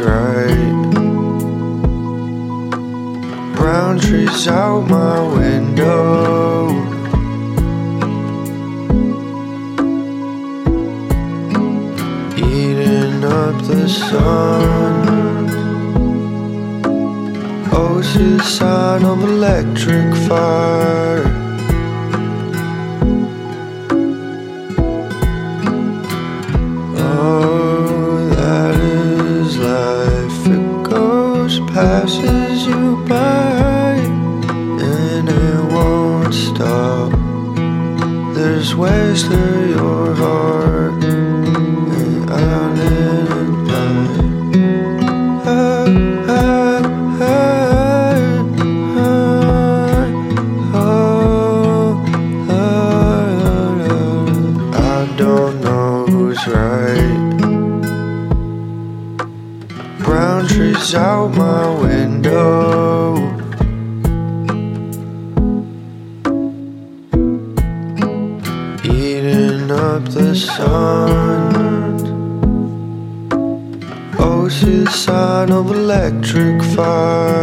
right. Brown trees out my window. Eating up the sun. See sign of electric fire. Passes you by, and it won't stop. There's ways to your heart, and I ah, oh, ah, I don't know who's right. Trees out my window. Eating up the sun. Oh, see the sign of electric fire.